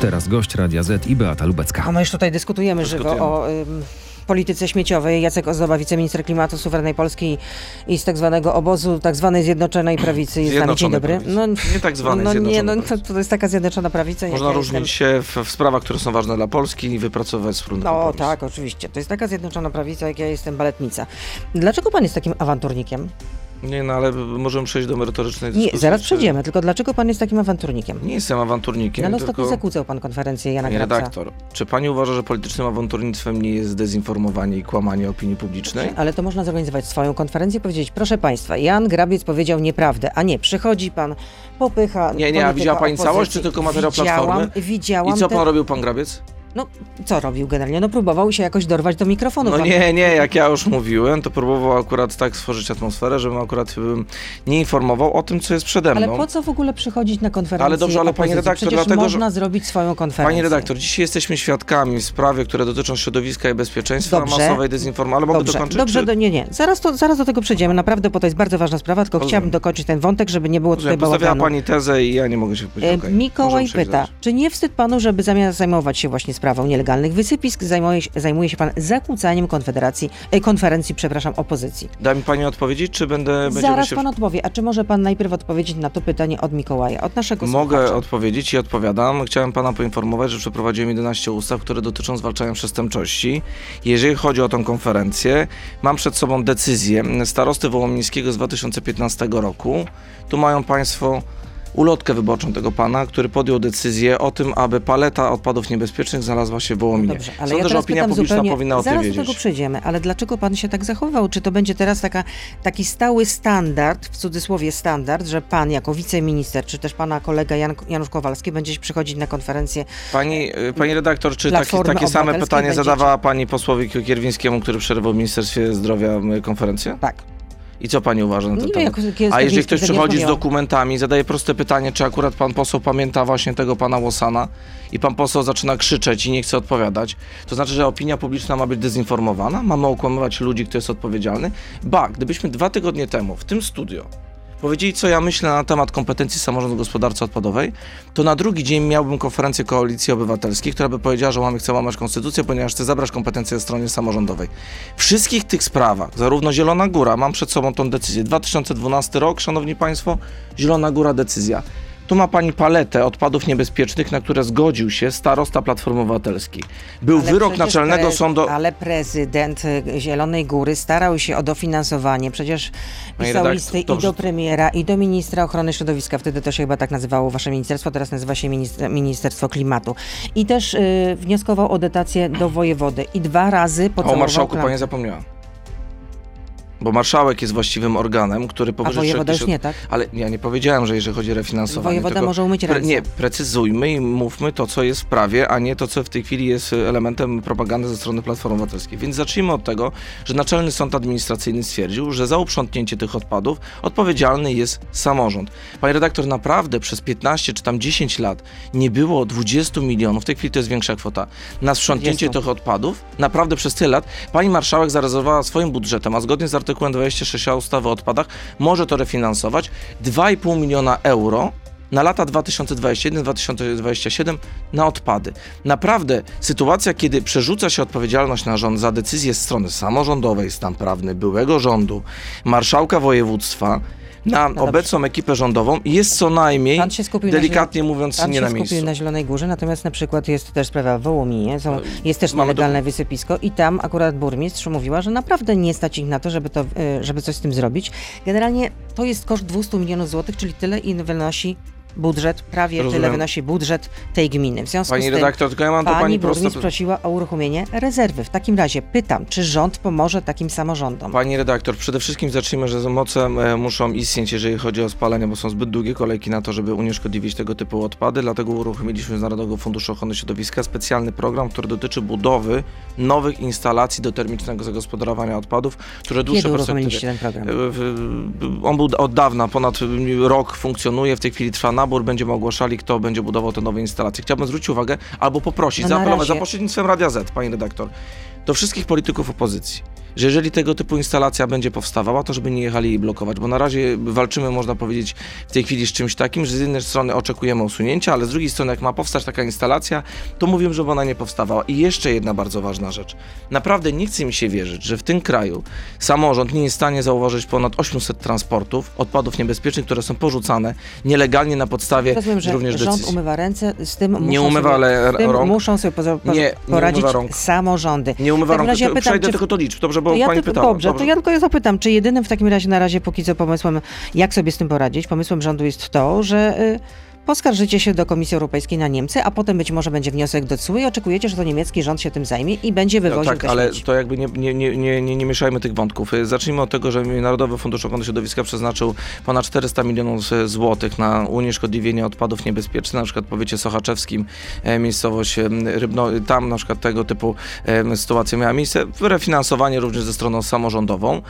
Teraz gość Radia Z i Beata Lubecka. A my już tutaj dyskutujemy, żywo o ym, polityce śmieciowej. Jacek Ozdoba, wiceminister klimatu suwerennej Polski i z tak zwanego obozu tak zwanej Zjednoczonej Prawicy jest nami. Dzień dobry. Prawicy. nie tak zwanej no, nie, no, to, to jest taka Zjednoczona Prawica. Można różnić jestem. się w, w sprawach, które są ważne dla Polski i wypracować wspólny No kompromis. tak, oczywiście. To jest taka Zjednoczona Prawica, jak ja jestem baletnica. Dlaczego pan jest takim awanturnikiem? Nie, no ale możemy przejść do merytorycznej Nie, dyskusji. zaraz czy- przejdziemy, tylko dlaczego pan jest takim awanturnikiem? Nie jestem awanturnikiem, No, ale ostatnio tylko... zakłócał pan konferencję Jana Panie Grabca. redaktor, czy pani uważa, że politycznym awanturnictwem nie jest dezinformowanie i kłamanie opinii publicznej? Ale to można zorganizować swoją konferencję i powiedzieć, proszę państwa, Jan Grabiec powiedział nieprawdę, a nie, przychodzi pan, popycha Nie, nie, a widziała pani opozycji. całość, czy tylko materiał widziałam, Platformy? Widziałam, I co pan robił, pan Grabiec? No, co robił generalnie? No próbował się jakoś dorwać do mikrofonu. No nie, nie, jak ja już mówiłem, to próbował akurat tak stworzyć atmosferę, żebym akurat bym nie informował o tym, co jest przede mną. Ale po co w ogóle przychodzić na konferencję Ale dobrze, ale pani redaktor, Przecież dlatego, że- można zrobić swoją konferencję. Panie redaktor, dzisiaj jesteśmy świadkami sprawy, które dotyczą środowiska i bezpieczeństwa, Dobrze. masowej dezinformacji. Ale mogę Dobrze, dokończyć? dobrze, czy... do, nie, nie. Zaraz, to, zaraz do tego przejdziemy, naprawdę, bo to jest bardzo ważna sprawa, tylko Rozumiem. chciałabym dokończyć ten wątek, żeby nie było tutaj bałaganu. pani tezę i ja nie mogę się powiedzieć. E, okej, Mikołaj możemy przejść pyta, czy nie wstyd panu, żeby zamiast zajmować się właśnie sprawą nielegalnych wysypisk, zajmuje się, zajmuje się pan zakłócaniem konfederacji, e, konferencji, przepraszam, opozycji? Da mi pani odpowiedzieć, czy będę... Zaraz się... pan odpowie, a czy może pan najpierw odpowiedzieć na to pytanie od Mikołaja, od naszego Mogę słuchacza? odpowiedzieć i odpowiadam. Chciałem pana poinformować, że przeprowadziłem 11 ustaw, które dotyczą zwalczania przestępczości. Jeżeli chodzi o tą konferencję, mam przed sobą decyzję starosty wołomińskiego z 2015 roku. Tu mają państwo ulotkę wyborczą tego pana, który podjął decyzję o tym, aby paleta odpadów niebezpiecznych znalazła się w Wołominie. Dobrze, ale Sądzę, ja że opinia publiczna zupełnie, powinna o tym zaraz do wiedzieć. tego przejdziemy, ale dlaczego pan się tak zachował? Czy to będzie teraz taka, taki stały standard, w cudzysłowie standard, że pan jako wiceminister, czy też pana kolega Jan, Janusz Kowalski będzie przychodzić na konferencję Pani, y, pani redaktor, czy takie, Platformy takie same pytanie będziecie- zadawała pani posłowi Kierwińskiemu, który przerwał w Ministerstwie Zdrowia y, konferencję? tak. I co pani uważa na ten temat? A jeżeli ktoś przychodzi z dokumentami, zadaje proste pytanie, czy akurat pan poseł pamięta właśnie tego pana Łosana i pan poseł zaczyna krzyczeć i nie chce odpowiadać, to znaczy, że opinia publiczna ma być dezinformowana? Mamy okłamywać ludzi, kto jest odpowiedzialny? Ba, gdybyśmy dwa tygodnie temu w tym studio powiedzieli, co ja myślę na temat kompetencji samorządu gospodarcy odpadowej, to na drugi dzień miałbym konferencję Koalicji Obywatelskiej, która by powiedziała, że mamy chce łamać konstytucję, ponieważ chce zabrać kompetencje stronie samorządowej. Wszystkich tych sprawach, zarówno Zielona Góra, mam przed sobą tą decyzję, 2012 rok, szanowni państwo, Zielona Góra decyzja. Tu ma pani paletę odpadów niebezpiecznych, na które zgodził się starosta Platformy Obywatelskiej. Był Ale wyrok Naczelnego Sądu... Ale prezydent Zielonej Góry starał się o dofinansowanie. Przecież pisał listy i do premiera, i do ministra ochrony środowiska. Wtedy to się chyba tak nazywało wasze ministerstwo, teraz nazywa się minister, Ministerstwo Klimatu. I też y, wnioskował o dotację do wojewody. I dwa razy A o marszałku pani zapomniała. Bo marszałek jest właściwym organem, który A powyżej wojewoda już 4000 nie, tak? Ale ja nie powiedziałem, że jeżeli chodzi o refinansowanie. Wojewoda tylko może umyć pre, ręce. Nie, precyzujmy i mówmy to, co jest w prawie, a nie to, co w tej chwili jest elementem propagandy ze strony Platformy Obywatelskiej. Więc zacznijmy od tego, że Naczelny Sąd Administracyjny stwierdził, że za uprzątnięcie tych odpadów odpowiedzialny jest samorząd. Panie redaktor, naprawdę przez 15 czy tam 10 lat nie było 20 milionów, w tej chwili to jest większa kwota, na sprzątnięcie 20. tych odpadów. Naprawdę przez tyle lat pani marszałek zarezerwowała swoim budżetem, a zgodnie z artykułem 26 ustawy o odpadach może to refinansować 2,5 miliona euro na lata 2021-2027 na odpady. Naprawdę sytuacja, kiedy przerzuca się odpowiedzialność na rząd za decyzję z strony samorządowej, stan prawny byłego rządu, marszałka województwa, na dobrze. obecną ekipę rządową jest co najmniej, Pan się skupił delikatnie na, mówiąc, pan nie się na miejscu. na Zielonej Górze, natomiast na przykład jest też sprawa w Wołominie, są, jest też mamy nielegalne wysypisko i tam akurat burmistrz mówiła, że naprawdę nie stać ich na to, żeby, to, y, żeby coś z tym zrobić. Generalnie to jest koszt 200 milionów złotych, czyli tyle ile wynosi budżet, prawie tyle Rozumiem. wynosi budżet tej gminy. W związku Pani z tym redaktor, tylko ja mam pani, pani burmistrz proste... prosiła o uruchomienie rezerwy. W takim razie pytam, czy rząd pomoże takim samorządom? Pani redaktor, przede wszystkim zacznijmy, że moce e, muszą istnieć, jeżeli chodzi o spalanie, bo są zbyt długie kolejki na to, żeby unieszkodliwić tego typu odpady. Dlatego uruchomiliśmy z Narodowego Funduszu Ochrony Środowiska specjalny program, który dotyczy budowy nowych instalacji do termicznego zagospodarowania odpadów, które uruchomiliście perspektywie. ten program? E, On był od dawna, ponad rok funkcjonuje, w tej chwili trwa nabór, będziemy ogłaszali, kto będzie budował te nowe instalacje. Chciałbym zwrócić uwagę, albo poprosić, No zaapelować za pośrednictwem Radia Z, pani redaktor, do wszystkich polityków opozycji. Że jeżeli tego typu instalacja będzie powstawała, to żeby nie jechali jej blokować, bo na razie walczymy, można powiedzieć, w tej chwili z czymś takim, że z jednej strony oczekujemy usunięcia, ale z drugiej strony, jak ma powstać taka instalacja, to mówię, żeby ona nie powstawała. I jeszcze jedna bardzo ważna rzecz. Naprawdę nie chce mi się wierzyć, że w tym kraju samorząd nie jest w stanie zauważyć ponad 800 transportów odpadów niebezpiecznych, które są porzucane nielegalnie na podstawie Rozumiem, że również rząd decyzji. umywa ręce, z tym Nie muszą umywa, sobie, ale z tym rąk. muszą sobie poza, Nie, nie poradzić umywa rąk. samorządy. Nie umywa rąk, razie ja to pytam, przejdę czy- tylko do liczb, dobrze, bo ja pani tylko- pytała. Dobrze, to ja tylko ja zapytam, czy jedynym w takim razie na razie póki co pomysłem, jak sobie z tym poradzić, pomysłem rządu jest to, że y, poskarżycie się do Komisji Europejskiej na Niemcy, a potem być może będzie wniosek do CUE i oczekujecie, że to niemiecki rząd się tym zajmie i będzie No wywoził tak, te ale to jakby nie, nie, nie, nie, nie, nie mieszajmy tych wątków. Zacznijmy od tego, że Narodowy Fundusz Ochrony Środowiska przeznaczył ponad 400 milionów złotych na unieszkodliwienie odpadów niebezpiecznych, na przykład w powiecie sochaczewskim, e, miejscowość e, Rybno, tam na przykład tego typu e, sytuacja miała miejsce. Refinansowanie również ze stroną samorządową.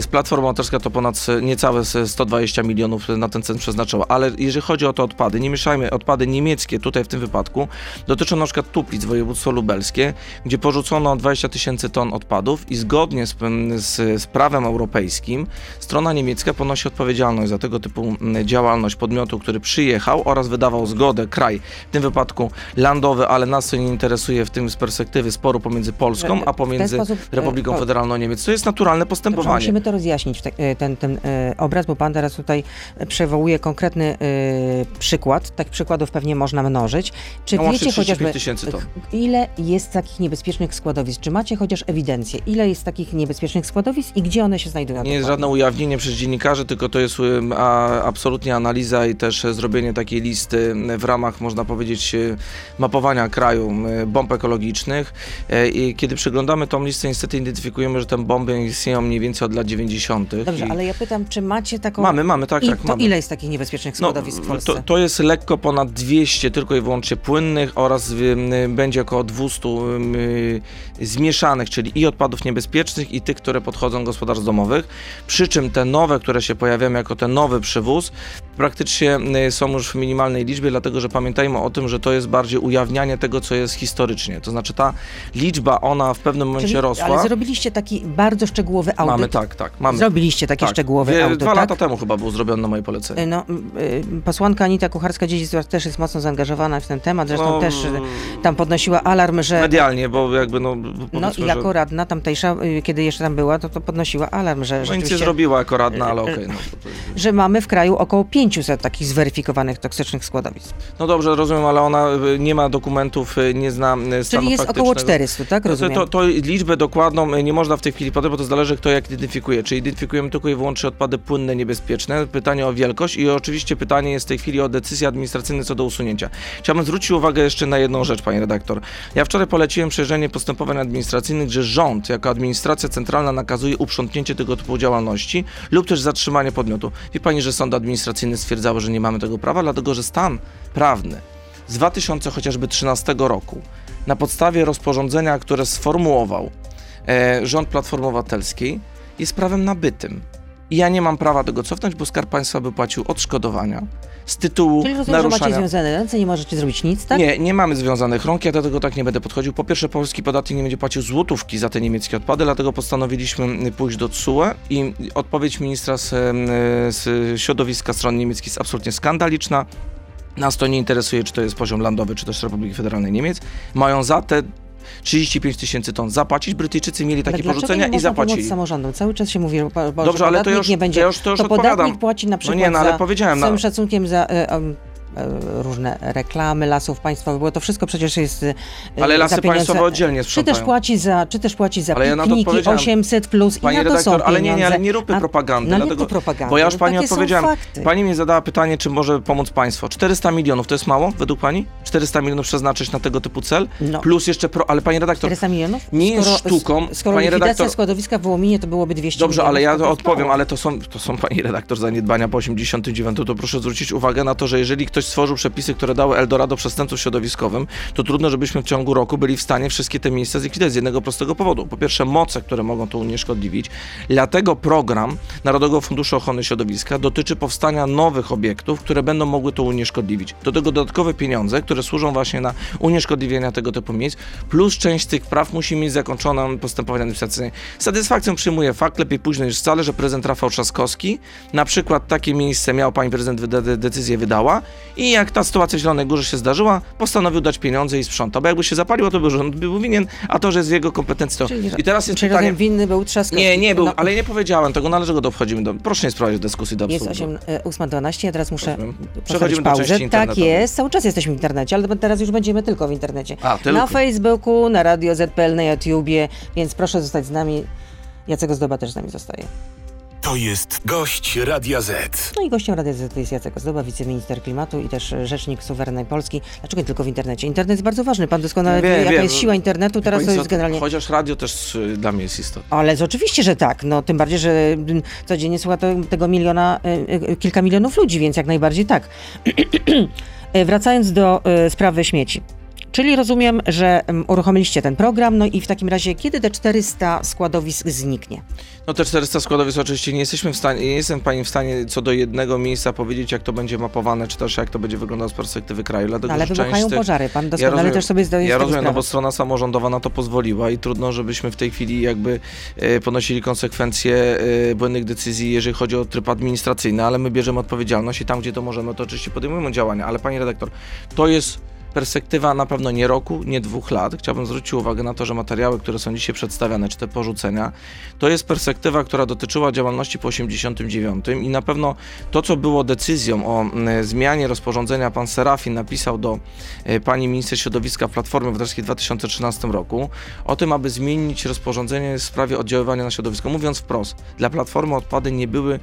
Z Platforma Obywatelska to ponad niecałe s- 120 milionów na ten cel przeznaczyła, ale jeżeli chodzi o te odpady, nie mieszajmy, odpady niemieckie tutaj w tym wypadku dotyczą na przykład Tuplic, województwo lubelskie, gdzie porzucono 20 tysięcy ton odpadów i zgodnie z, z, z prawem europejskim strona niemiecka ponosi odpowiedzialność za tego typu działalność podmiotu, który przyjechał oraz wydawał zgodę, kraj, w tym wypadku landowy, ale nas to nie interesuje w tym z perspektywy sporu pomiędzy Polską, a pomiędzy ten sposób, e, Republiką po- Federalną Niemiec. To jest naturalne Dobrze, postępowanie. musimy to rozjaśnić, e, ten, ten e, obraz, bo pan teraz tutaj przywołuje konkretny e, przykład. Tak przykładów pewnie można mnożyć. Czy No, wiecie 35 chociażby, ile jest takich niebezpiecznych składowisk? Czy macie chociaż ewidencję, ile jest takich niebezpiecznych składowisk i gdzie one się znajdują? Nie jest żadne ujawnienie przez dziennikarzy, tylko to jest a, absolutnie analiza i też e, zrobienie takiej listy m, w ramach, można powiedzieć, e, mapowania kraju bomb ekologicznych. E, I kiedy przeglądamy tą listę, niestety identyfikujemy, że te bomby istnieją mniej więcej od lat 90. Dobrze, I ale ja pytam, czy macie taką... Mamy, mamy, tak, I tak, to mamy. ile jest takich niebezpiecznych składowisk w Polsce? to, to jest lekko ponad 200 tylko i wyłącznie płynnych oraz y, będzie około 200 y, zmieszanych, czyli i odpadów niebezpiecznych i tych, które podchodzą gospodarstw domowych. Przy czym te nowe, które się pojawiają jako ten nowy przywóz, praktycznie y, są już w minimalnej liczbie, dlatego że pamiętajmy o tym, że to jest bardziej ujawnianie tego, co jest historycznie. To znaczy ta liczba, ona w pewnym momencie Czyli, rosła. ale zrobiliście taki bardzo szczegółowy audyt. Mamy tak, tak. Mamy. Zrobiliście taki tak. szczegółowy Wie- audyt, Dwa tak? lata temu chyba był zrobiony na moje polecenie. Y, No, y, posłanka Anita Kucharska-Dziedzic też jest mocno zaangażowana w ten temat, zresztą No, też y, tam podnosiła alarm, że... Medialnie, bo jakby no No i że- jako radna tamtejsza, y, kiedy jeszcze tam była, to, to podnosiła alarm, że No nic nie zrobiła jako radna, ale okej. no, to- to- że mamy w kraju około 500 takich zweryfikowanych toksycznych składowisk. no dobrze, rozumiem, ale ona y, nie ma dokumentów, y, nie zna y, stanu Czyli jest około 400, tak? To, Rozumiem. to, to liczbę dokładną y, nie można w tej chwili podać, bo to zależy kto jak identyfikuje. Czy identyfikujemy tylko i wyłącznie odpady płynne, niebezpieczne, pytanie o wielkość i oczywiście pytanie jest w tej chwili o decyzje administracyjne co do usunięcia. Chciałbym zwrócić uwagę jeszcze na jedną rzecz, panie redaktor. Ja wczoraj poleciłem przejrzenie postępowań administracyjnych, że rząd jako administracja centralna nakazuje uprzątnięcie tego typu działalności lub też zatrzymanie podmiotu. Wie pani, że sądy administracyjne stwierdzały, że nie mamy tego prawa, dlatego że stan prawny z 2000 chociażby 13 roku na podstawie rozporządzenia, które sformułował e, rząd Platformy Obywatelskiej, jest prawem nabytym. I ja nie mam prawa tego cofnąć, bo Skarb Państwa by płacił odszkodowania z tytułu Czyli rozumiem, że macie naruszania. związane ręce, nie możecie zrobić nic, tak? Nie, nie mamy związanych rąk, ja do tego tak nie będę podchodził. Po pierwsze, polski podatnik nie będzie płacił złotówki za te niemieckie odpady, dlatego postanowiliśmy mm, pójść do TSUE i odpowiedź ministra z, em, z środowiska strony niemieckiej jest absolutnie skandaliczna. Nas to nie interesuje, czy to jest poziom landowy, czy też Republiki Federalnej Niemiec. Mają za te 35 tysięcy ton zapłacić. Brytyjczycy mieli takie dlaczego porzucenia nie i zapłacili. samorządom? Cały czas się mówi, bo, Dobrze, że ale to już, nie będzie... to już, to już to odpowiadam. podatnik płaci na No przykład nie, no ale za, powiedziałem. z No, całym szacunkiem za em, e, różne reklamy lasów państwowych, bo to wszystko przecież jest e, ale lasy państwowe oddzielnie Czy sprzątają. też płaci za, czy też płaci za Ale ja na to pikniki odpowiedziałem. 800 plus Pani i na to redaktor, są ale nie, nie, ale nie róbmy propagandy. No nie dlatego, to propaganda. Bo ja już no pani odpowiedziałem. fakty. Pani mi zadała pytanie, czy może pomóc państwo. 400 milionów to jest mało według pani? 400 milionów przeznaczyć na tego typu cel? No. Plus jeszcze pro, ale pani redaktor, 400 milionów? nie jest sztuką, Skoro pani redaktor- składowiska w Wołominie to byłoby 200 Dobrze, ale ja to odpowiem, mało. ale to są, to są pani redaktor zaniedbania po 89, to proszę zwrócić uwagę na to, że jeżeli ktoś ktoś stworzył przepisy, które dały Eldorado przestępcom środowiskowym, to trudno, żebyśmy w ciągu roku byli w stanie wszystkie te miejsca zlikwidować z jednego prostego powodu. Po pierwsze, moce, które mogą to unieszkodliwić. Dlatego program Narodowego Funduszu Ochrony Środowiska dotyczy powstania nowych obiektów, które będą mogły to unieszkodliwić. Do tego dodatkowe pieniądze, które służą właśnie na unieszkodliwienie tego typu miejsc, plus część tych praw musi mieć zakończone postępowanie administracyjne. Satysfakcją przyjmuję fakt, lepiej późno niż wcale, że prezydent Rafał Trzaskowski na przykład takie miejsce miał, pani prezydent decyzję wydała i jak ta sytuacja w Zielonej Górze się zdarzyła, postanowił dać pieniądze i sprzątał, bo jakby się zapaliło, to by rząd był winien, a to, że jest jego kompetencji, to... Czyli- I teraz jest Czyli pytanie... winny był Trzaskowski. Nie, nie był, No, ale nie powiedziałem tego, należy go dochodzimy do... Proszę nie sprowadzić dyskusji do Jest absurdu. 8, e, 8.12, ja teraz muszę Przechodzimy do pauzę. Tak jest, cały czas jesteśmy w internecie, ale teraz już będziemy tylko w internecie. A, tylko. Na Facebooku, na Radio ZPL, na YouTubie, więc proszę zostać z nami. Jacek Ozdoba też z nami zostaje. To jest gość Radia Z. No i gościem Radia Z jest Jacek Ozdoba, wiceminister klimatu i też rzecznik suwerennej Polski. Dlaczego nie tylko w internecie? Internet jest bardzo ważny. Pan doskonale wie, jaka wiem. jest siła internetu. Teraz to jest generalnie... Chociaż radio też y, dla mnie jest istotne. Ale z- oczywiście, że tak. No, tym bardziej, że mm, codziennie słucha to, tego miliona, y, y, kilka milionów ludzi, więc jak najbardziej tak. E, Wracając do sprawy śmieci. Czyli rozumiem, że uruchomiliście ten program, no i w takim razie kiedy te 400 składowisk zniknie? No te 400 składowisk oczywiście nie jesteśmy w stanie, nie jestem pani w stanie co do jednego miejsca powiedzieć, jak to będzie mapowane, czy też jak to będzie wyglądało z perspektywy kraju. Dlatego, No, ale że wybuchają tych- pożary, pan doskonale rozumiem- też sobie zdaje Ja rozumiem, no sprawę. bo strona samorządowa na to pozwoliła i trudno, żebyśmy w tej chwili jakby e, ponosili konsekwencje e, błędnych decyzji, jeżeli chodzi o tryb administracyjny, ale my bierzemy odpowiedzialność i tam, gdzie to możemy, to oczywiście podejmujemy działania. Ale pani redaktor, to jest perspektywa na pewno nie roku, nie dwóch lat. Chciałbym zwrócić uwagę na to, że materiały, które są dzisiaj przedstawiane, czy te porzucenia, to jest perspektywa, która dotyczyła działalności po 89 i na pewno to, co było decyzją o zmianie rozporządzenia, pan Serafin napisał do e, pani minister środowiska Platformy Obywatelskiej w 2013 roku o tym, aby zmienić rozporządzenie w sprawie oddziaływania na środowisko. Mówiąc wprost, dla Platformy odpady nie były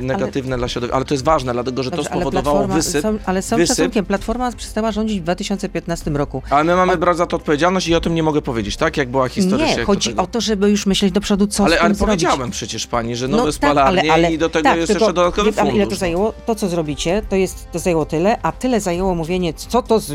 negatywne dla środowiska, ale to jest ważne, dlatego że Dobrze, to ale spowodowało Platforma- wysyp. Są, ale całym wysyp. szacunkiem, Platforma przestała rządzić w 2015 roku. Ale my mamy brać za to odpowiedzialność i o tym nie mogę powiedzieć, tak? Jak była historycznie. Nie, chodzi tego. o to, żeby już myśleć do przodu, co Ale, z tym ale zrobić. powiedziałem przecież pani, że No nowe tak, spalarnie ale- ale- i do tego tak, jest tylko jeszcze dodatkowy wie fundusz. ile to no. zajęło? To, co zrobicie, to jest, to zajęło tyle, a tyle zajęło mówienie, co to, z,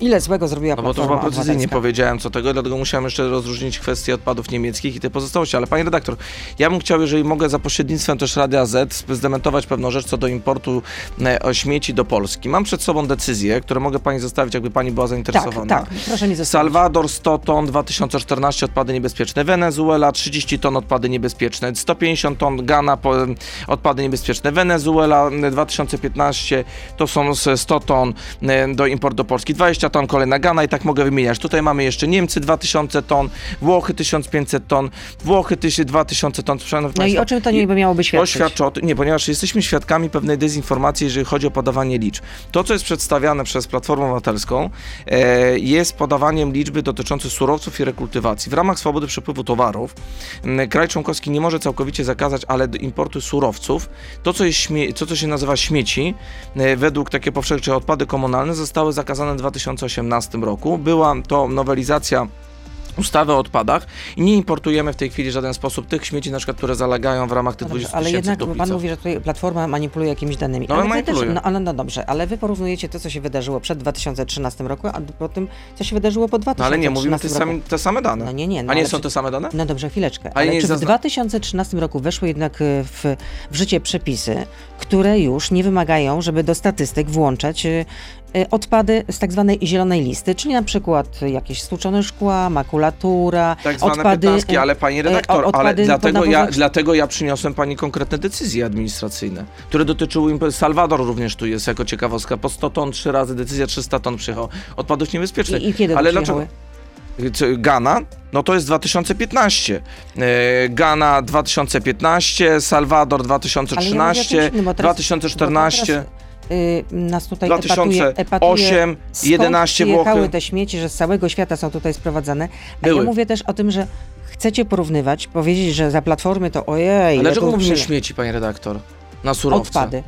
ile złego zrobiła No bo to chyba precyzyjnie Obywatelska. powiedziałem co tego, dlatego musiałem jeszcze rozróżnić kwestię odpadów niemieckich i tej pozostałości. Ale panie redaktor, ja bym chciał, jeżeli mogę, za pośrednictwem też Radia Z zdementować pewną rzecz co do importu e, o śmieci do Polski. Mam przed sobą decyzję, które mogę pani zostawić, jakby pani była Tak, zainteresowana. tak, proszę mi zostawić. Salwador 100 ton, 2014 odpady niebezpieczne. Wenezuela 30 ton odpady niebezpieczne. 150 ton Ghana odpady niebezpieczne. Wenezuela 2015 to są z 100 ton e, do importu do Polski. 20 ton kolejna Ghana i tak mogę wymieniać. Tutaj mamy jeszcze Niemcy 2000 ton, Włochy 1500 ton, Włochy 2000 ton. No i państwo, o czym to nie by miało by to świadczyć? świadczy o tym, nie, ponieważ jesteśmy świadkami pewnej dezinformacji, jeżeli chodzi o podawanie liczb. To, co jest przedstawiane przez Platformę Obywatelską, e, jest podawaniem liczby dotyczącej surowców i rekultywacji. W ramach swobody przepływu towarów kraj członkowski nie może całkowicie zakazać, ale importu surowców. To, co, jest śmie- to, co się nazywa śmieci, e, według takie powszechne, odpady komunalne, zostały zakazane w 2018 roku. Była to nowelizacja ustawy o odpadach i nie importujemy w tej chwili w żaden sposób tych śmieci, na przykład, które zalegają w ramach tych No dobrze, 20 ale tysięcy jednak pan mówi, że tutaj Platforma manipuluje jakimiś danymi. No, ale. Też, no, ale no dobrze, ale wy porównujecie to, co się wydarzyło przed 2013 roku, a po tym, co się wydarzyło po 2013 No ale nie, mówimy te, same, te same dane. No nie, nie. No, A nie ale są przy- te same dane? No dobrze, chwileczkę. Ale Ale, czy w zazna- 2013 roku weszły jednak e, w, w życie przepisy, które już nie wymagają, żeby do statystyk włączać e, odpady z tak zwanej zielonej listy, czyli na przykład jakieś stłuczone szkła, makulatura, Tak zwane odpady... pytawski, e, ale pani e, redaktor, ale dlatego ja, dlatego ja przyniosłem pani konkretne decyzje administracyjne, które dotyczyły, Salwador również tu jest jako ciekawostka, po 100 ton trzy razy, decyzja 300 ton przyjechał, odpadów niebezpiecznych. I, I kiedy ale dlaczego? Ghana, no to jest 2015. E, Ghana 2015, Salwador Ale ja mówię o 2013, czymś innym, bo teraz- 2014. y, nas tutaj 2008, epatuje, epatuje, skąd 11 przyjechały Włochy. te śmieci, że z całego świata są tutaj sprowadzane. A Były. ja mówię też o tym, że chcecie porównywać, powiedzieć, że za platformy to ojej, Ale dlaczego mówimy przyje- śmieci, panie redaktor? Na surowce. Odpady.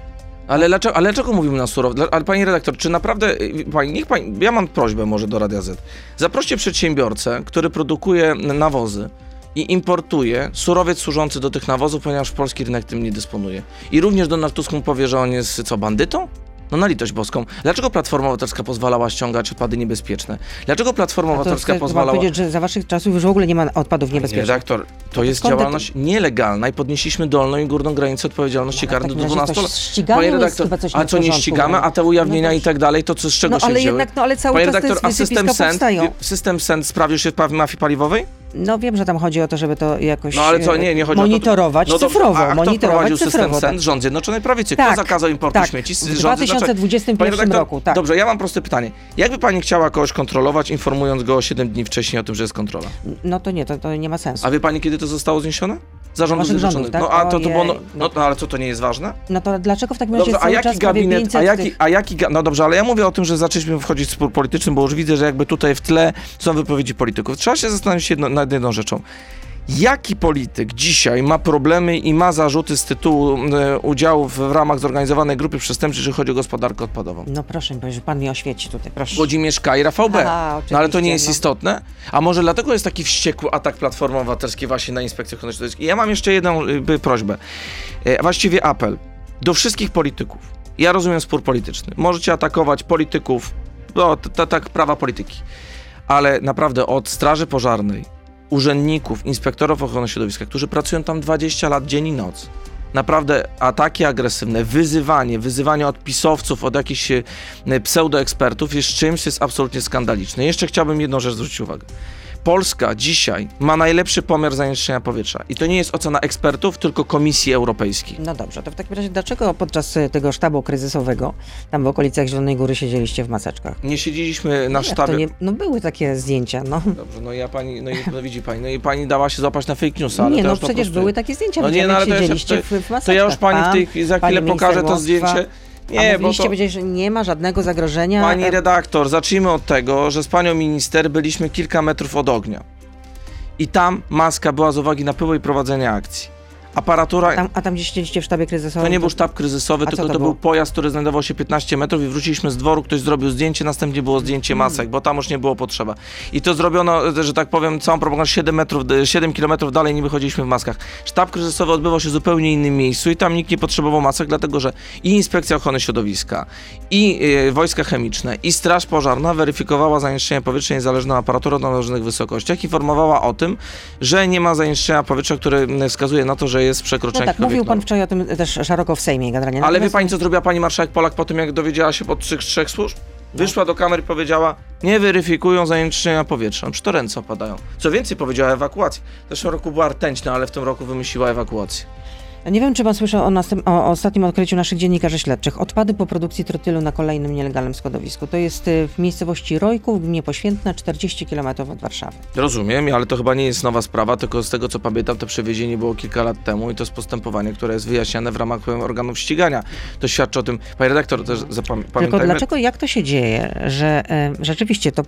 Ale dlaczego, ale dlaczego mówimy na surowo? Dla- Ale pani redaktor, czy naprawdę, y, pani, niech pani, ja mam prośbę może do Radia Z. Zaproście przedsiębiorcę, który produkuje nawozy i importuje surowiec służący do tych nawozów, ponieważ polski rynek tym nie dysponuje. I również Donald Tusk mu powie, że on jest co, bandytą? No na litość boską. Dlaczego Platforma Obywatelska pozwalała ściągać odpady niebezpieczne? Dlaczego Platforma Obywatelska pozwalała... powiedzieć, że za waszych czasów już w ogóle nie ma odpadów Nie, niebezpiecznych. redaktor, to jest skąd działalność nielegalna i podnieśliśmy dolną i górną granicę odpowiedzialności No, karnej do takim razie 12 coś lat. redaktor, chyba coś a co nie ścigamy, no. a te ujawnienia No i tak dalej, to co, z czego No się ale wzięły? jednak, no ale cały Panie czas redaktor, a system SEND, system SEND sprawdził się w mafii paliwowej? No wiem, że tam chodzi o to, żeby to jakoś No ale co, nie, nie chodzi monitorować o to... No dobrze, cyfrowo, a, kto wprowadził system cyfrowo. SEND? tak. Rząd Zjednoczonej Prawicy. Kto Tak, zakazał importu tak. śmieci? W rząd Zjednoczony- 2021 Panie redaktor, roku, tak. Dobrze, ja mam proste pytanie. Jakby pani chciała kogoś kontrolować, informując go 7 dni wcześniej o tym, że jest kontrola? No to nie, to, to nie ma sensu. A wie pani, kiedy to zostało zniesione? Zarządu Waszych Zjednoczonych. rządów, No tak? a to, to było... No, Ojej, no, no. ale co, to nie jest ważne? No to dlaczego w takim razie Dobrze, a cały jaki czas prawie gabinet, 500 a jaki, tych... a jaki, ga- no dobrze, ale ja mówię o tym, że zaczęliśmy wchodzić w spór polityczny, bo już widzę, że jakby tutaj w tle są wypowiedzi polityków. Trzeba się zastanowić jedno, nad jedną rzeczą. Jaki polityk dzisiaj ma problemy i ma zarzuty z tytułu udziału w, ramach zorganizowanej grupy przestępczej, jeżeli chodzi o gospodarkę odpadową? No proszę mi powiedzieć, że pan mnie oświeci tutaj, proszę. Włodzimierz K. i Rafał B. Aha, no ale to nie jest no. istotne? A może dlatego jest taki wściekły atak Platformy Obywatelskiej właśnie na Inspekcję Ochrony Środowiska? Ja mam jeszcze jedną y, prośbę, e, właściwie apel do wszystkich polityków. Ja rozumiem spór polityczny. Możecie atakować polityków, no tak prawa polityki, ale naprawdę od Straży Pożarnej, urzędników, inspektorów ochrony środowiska, którzy pracują tam 20 lat dzień i noc. Naprawdę ataki agresywne, wyzywanie, wyzywanie od pisowców, od jakichś e, pseudoekspertów jest czymś, co jest absolutnie skandaliczne. Jeszcze chciałbym jedną rzecz zwrócić uwagę. Polska dzisiaj ma najlepszy pomiar zanieczyszczenia powietrza. I to nie jest ocena ekspertów, tylko Komisji Europejskiej. No dobrze, to w takim razie dlaczego podczas e, tego sztabu kryzysowego, tam w okolicach Zielonej Góry siedzieliście w maseczkach? Nie siedzieliśmy na Jak to sztabie. nie, no były takie zdjęcia, no. Dobrze, no ja pani, no, i, no widzi pani, no i pani dała się złapać na fake newsa, ale nie, to no przecież prostu- były takie zdjęcia, No nie, no ale to, siedzieliście jest, w, w to, maseczkach. to ja już pani w tej, za chwilę pokażę to minister zdjęcie. a Nie, bo mówiliście to... powiedzieć, że nie ma żadnego zagrożenia. Pani redaktor, zacznijmy od tego, że z panią minister byliśmy kilka metrów od ognia. I tam maska była z uwagi na pyły i prowadzenie akcji. Aparatura... tam, a tam gdzie siedzieliście w sztabie kryzysowym? To nie był sztab kryzysowy, A tylko to to, był pojazd, który znajdował się 15 metrów i wróciliśmy z dworu, ktoś zrobił zdjęcie, następnie było zdjęcie Hmm. masek, bo tam już nie było potrzeba. I to zrobiono, że tak powiem, całą propagandę 7 metrów, 7 kilometrów dalej nie wychodziliśmy w maskach. Sztab kryzysowy odbywał się w zupełnie innym miejscu i tam nikt nie potrzebował masek, dlatego że i Inspekcja Ochrony Środowiska, i e, Wojska Chemiczne, i Straż Pożarna weryfikowała zanieczyszczenie powietrza niezależną aparaturą na różnych wysokościach, informowała o tym, że nie ma zanieczyszczenia powietrza, które wskazuje na to, że jest No przekroczenie tak, mówił pan wczoraj o tym też szeroko w Sejmie generalnie. Ale wie pani, co zrobiła pani marszałek Polak po tym, jak dowiedziała się od trzech, trzech służb? Wyszła do kamery i powiedziała, nie weryfikują zanieczyszczenia powietrza. No, Czy to ręce opadają? Co więcej, powiedziała ewakuacji. W zeszłym roku była rtęćna, ale w tym roku wymyśliła ewakuację. Nie wiem, czy pan słyszał o, następ- o, ostatnim odkryciu naszych dziennikarzy śledczych. Odpady po produkcji trotylu na kolejnym nielegalnym składowisku. To jest y, w miejscowości Rojków, w gminie Poświętna, 40 km od Warszawy. Rozumiem, ale to chyba nie jest nowa sprawa, tylko z tego co pamiętam, to przewiezienie było kilka lat temu i to jest postępowanie, które jest wyjaśniane w ramach e, organów ścigania. To świadczy o tym, panie redaktor, też zapam- Tylko dlaczego, jak to się dzieje, że e, rzeczywiście to,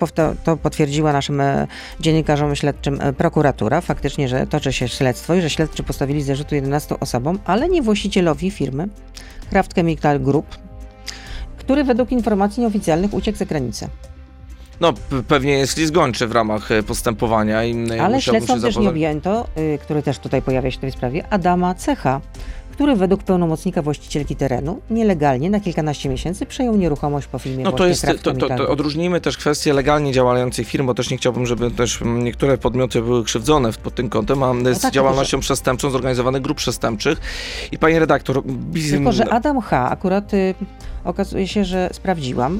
to potwierdziła naszym e, dziennikarzom śledczym e, prokuratura, faktycznie, że toczy się śledztwo i że śledczy postawili zarzuty 11 osobom, ale nie właścicielowi firmy Kraft Chemical Group, który według informacji nieoficjalnych uciekł za granicę. No, pewnie jest list gończy w ramach e, postępowania i e, Ale śledztwem też nie objęto, y, który też tutaj pojawia się w tej sprawie, Adama Cecha, który według pełnomocnika właścicielki terenu nielegalnie na kilkanaście miesięcy przejął nieruchomość po filmie No to jest, to, to, to odróżnijmy też kwestie legalnie działających firm, bo też nie chciałbym, żeby też niektóre podmioty były krzywdzone pod tym kątem, a z tak, działalnością przestępczą zorganizowanych grup przestępczych. I panie redaktor, biz- Tylko, że Adam H. akurat y, okazuje się, że sprawdziłam,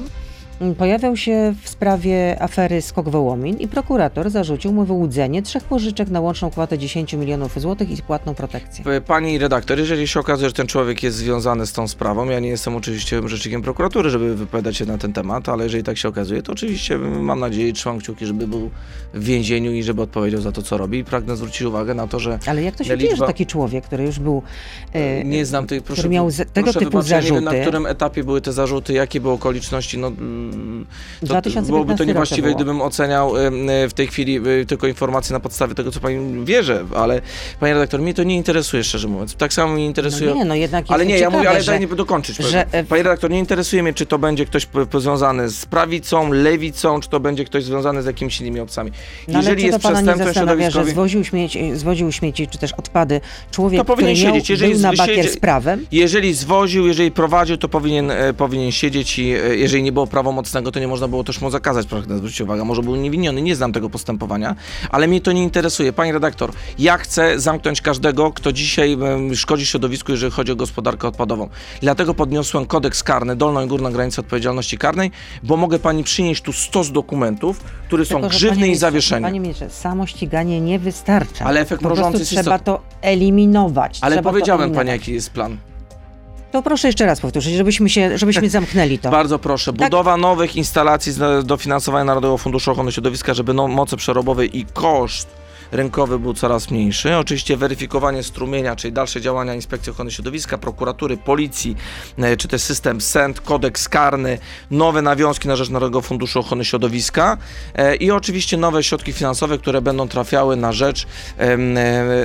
pojawiał się w sprawie afery Skok Wołomin i prokurator zarzucił mu wyłudzenie trzech pożyczek na łączną kwotę 10 milionów złotych i płatną protekcję. P- Pani redaktor, jeżeli się okazuje, że ten człowiek jest związany z tą sprawą, ja nie jestem oczywiście rzecznikiem prokuratury, żeby wypowiadać się na ten temat, ale jeżeli tak się okazuje, to oczywiście mam nadzieję i trzymam kciuki, żeby był w więzieniu i żeby odpowiedział za to, co robi. I pragnę zwrócić uwagę na to, że Ale jak to się liczba- dzieje, że taki człowiek, który już był... y, nie znam tych, proszę, miał z- tego proszę typu ja Nie wiem, zarzuty. na którym etapie były te zarzuty, jakie były okoliczności, no to 2015 byłoby to niewłaściwe, gdybym oceniał e, w tej chwili e, tylko informacje na podstawie tego, co pani wierzę, ale panie redaktor, mnie to nie interesuje, szczerze mówiąc. Tak samo mnie interesuje... No nie, no jednak Ale nie, ja ciekawe, mówię, ale że, daj nie dokończyć. że, e, Panie redaktor, nie interesuje mnie, czy to będzie ktoś związany z prawicą, lewicą, czy to będzie ktoś związany z jakimiś innymi obcami. no, Jeżeli jest przestępstwem zastanawia, że zwoził śmieci, zwoził śmieci, czy też odpady człowiek, To powinien który siedzieć. Jeżeli był na bakier siedzi- z prawem, jeżeli zwoził, jeżeli prowadził, to powinien, e, powinien siedzieć i e, jeżeli nie było prawomocnego, to nie można było też mu zakazać, pragnę zwrócić uwagę. Może był niewiniony, nie znam tego postępowania, ale mnie to nie interesuje. Panie redaktor, ja chcę zamknąć każdego, kto dzisiaj szkodzi środowisku, jeżeli chodzi o gospodarkę odpadową. Dlatego podniosłem kodeks karny, dolną i górną granicę odpowiedzialności karnej, bo mogę pani przynieść tu stos dokumentów, które są Tylko, panie i ministrze, zawieszenie. Panie ministrze, samo ściganie nie wystarcza. Ale efekt mrożący jest trzeba to eliminować. Ale trzeba powiedziałem pani, jaki jest plan. To proszę jeszcze raz powtórzyć, żebyśmy się, żebyśmy zamknęli to. Bardzo proszę. Tak. Budowa nowych instalacji z dofinansowania Narodowego Funduszu Ochrony Środowiska, żeby no, moce przerobowe i koszt rynkowy był coraz mniejszy. Oczywiście weryfikowanie strumienia, czyli dalsze działania Inspekcji Ochrony Środowiska, prokuratury, policji, e, czy też system SENT, kodeks karny, nowe nawiązki na rzecz Narodowego Funduszu Ochrony Środowiska e, i oczywiście nowe środki finansowe, które będą trafiały na rzecz, e,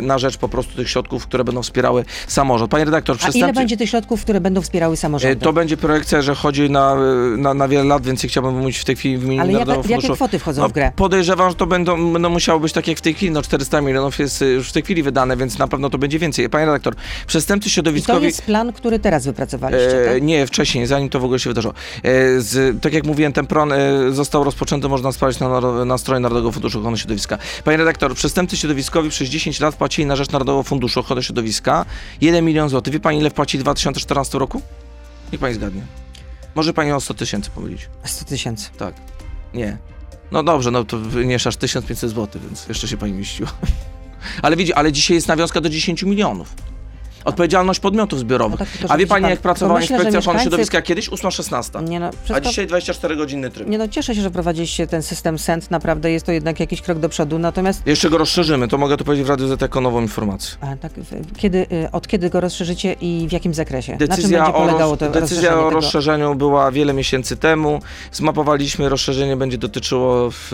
na rzecz po prostu tych środków, które będą wspierały samorząd. Panie redaktor, A ile przestępcy... będzie tych środków, które będą wspierały samorządy? To będzie projekcja, że chodzi na, na, na wiele lat, więc chciałbym mówić w tej chwili w imieniu Ale Narodowego jakie Funduszu. kwoty wchodzą No, w grę? podejrzewam, że to będą, będą musiało być tak jak w tej chwili, no 400 milionów jest y, już w tej chwili wydane, więc na pewno to będzie więcej. Panie redaktor, przestępcy I to środowiskowi... jest plan, który teraz wypracowaliście, E, tak? nie, wcześniej, zanim to w ogóle się wydarzyło. E, z, tak jak mówiłem, ten plan e, został rozpoczęty, można sprawdzić na, na stronie Narodowego Funduszu Ochrony Środowiska. Panie redaktor, przestępcy środowiskowi przez 10 lat płacili na rzecz Narodowego Funduszu Ochrony Środowiska 1 milion złotych. Wie pani, ile wpłacili w 2014 roku? Niech pani zgadnie. Może pani o 100 tysięcy pomylić. 100 tysięcy. Tak. Nie. No dobrze, no to nie aż 1500 zł, więc jeszcze się pani mieściła. Ale widzi, ale dzisiaj jest nawiązka do 10 milionów. Odpowiedzialność podmiotów zbiorowych. No tak, A wie pani, pan- jak pracowała myślę, Inspekcja Ochrony mieszkańcy- Środowiska kiedyś? 8.16. Nie no, A dzisiaj 24-godzinny tryb. Nie no, cieszę się, że prowadziliście ten system SENT, naprawdę jest to jednak jakiś krok do przodu, natomiast Jeszcze go rozszerzymy, to mogę tu powiedzieć w Radiu Z jako nową informację. a, tak, kiedy, y, od kiedy go rozszerzycie i w jakim zakresie? Na czym Decyzja, będzie o, polegało to decyzja rozszerzenie o tego? rozszerzeniu była wiele miesięcy temu. Zmapowaliśmy, rozszerzenie będzie dotyczyło w,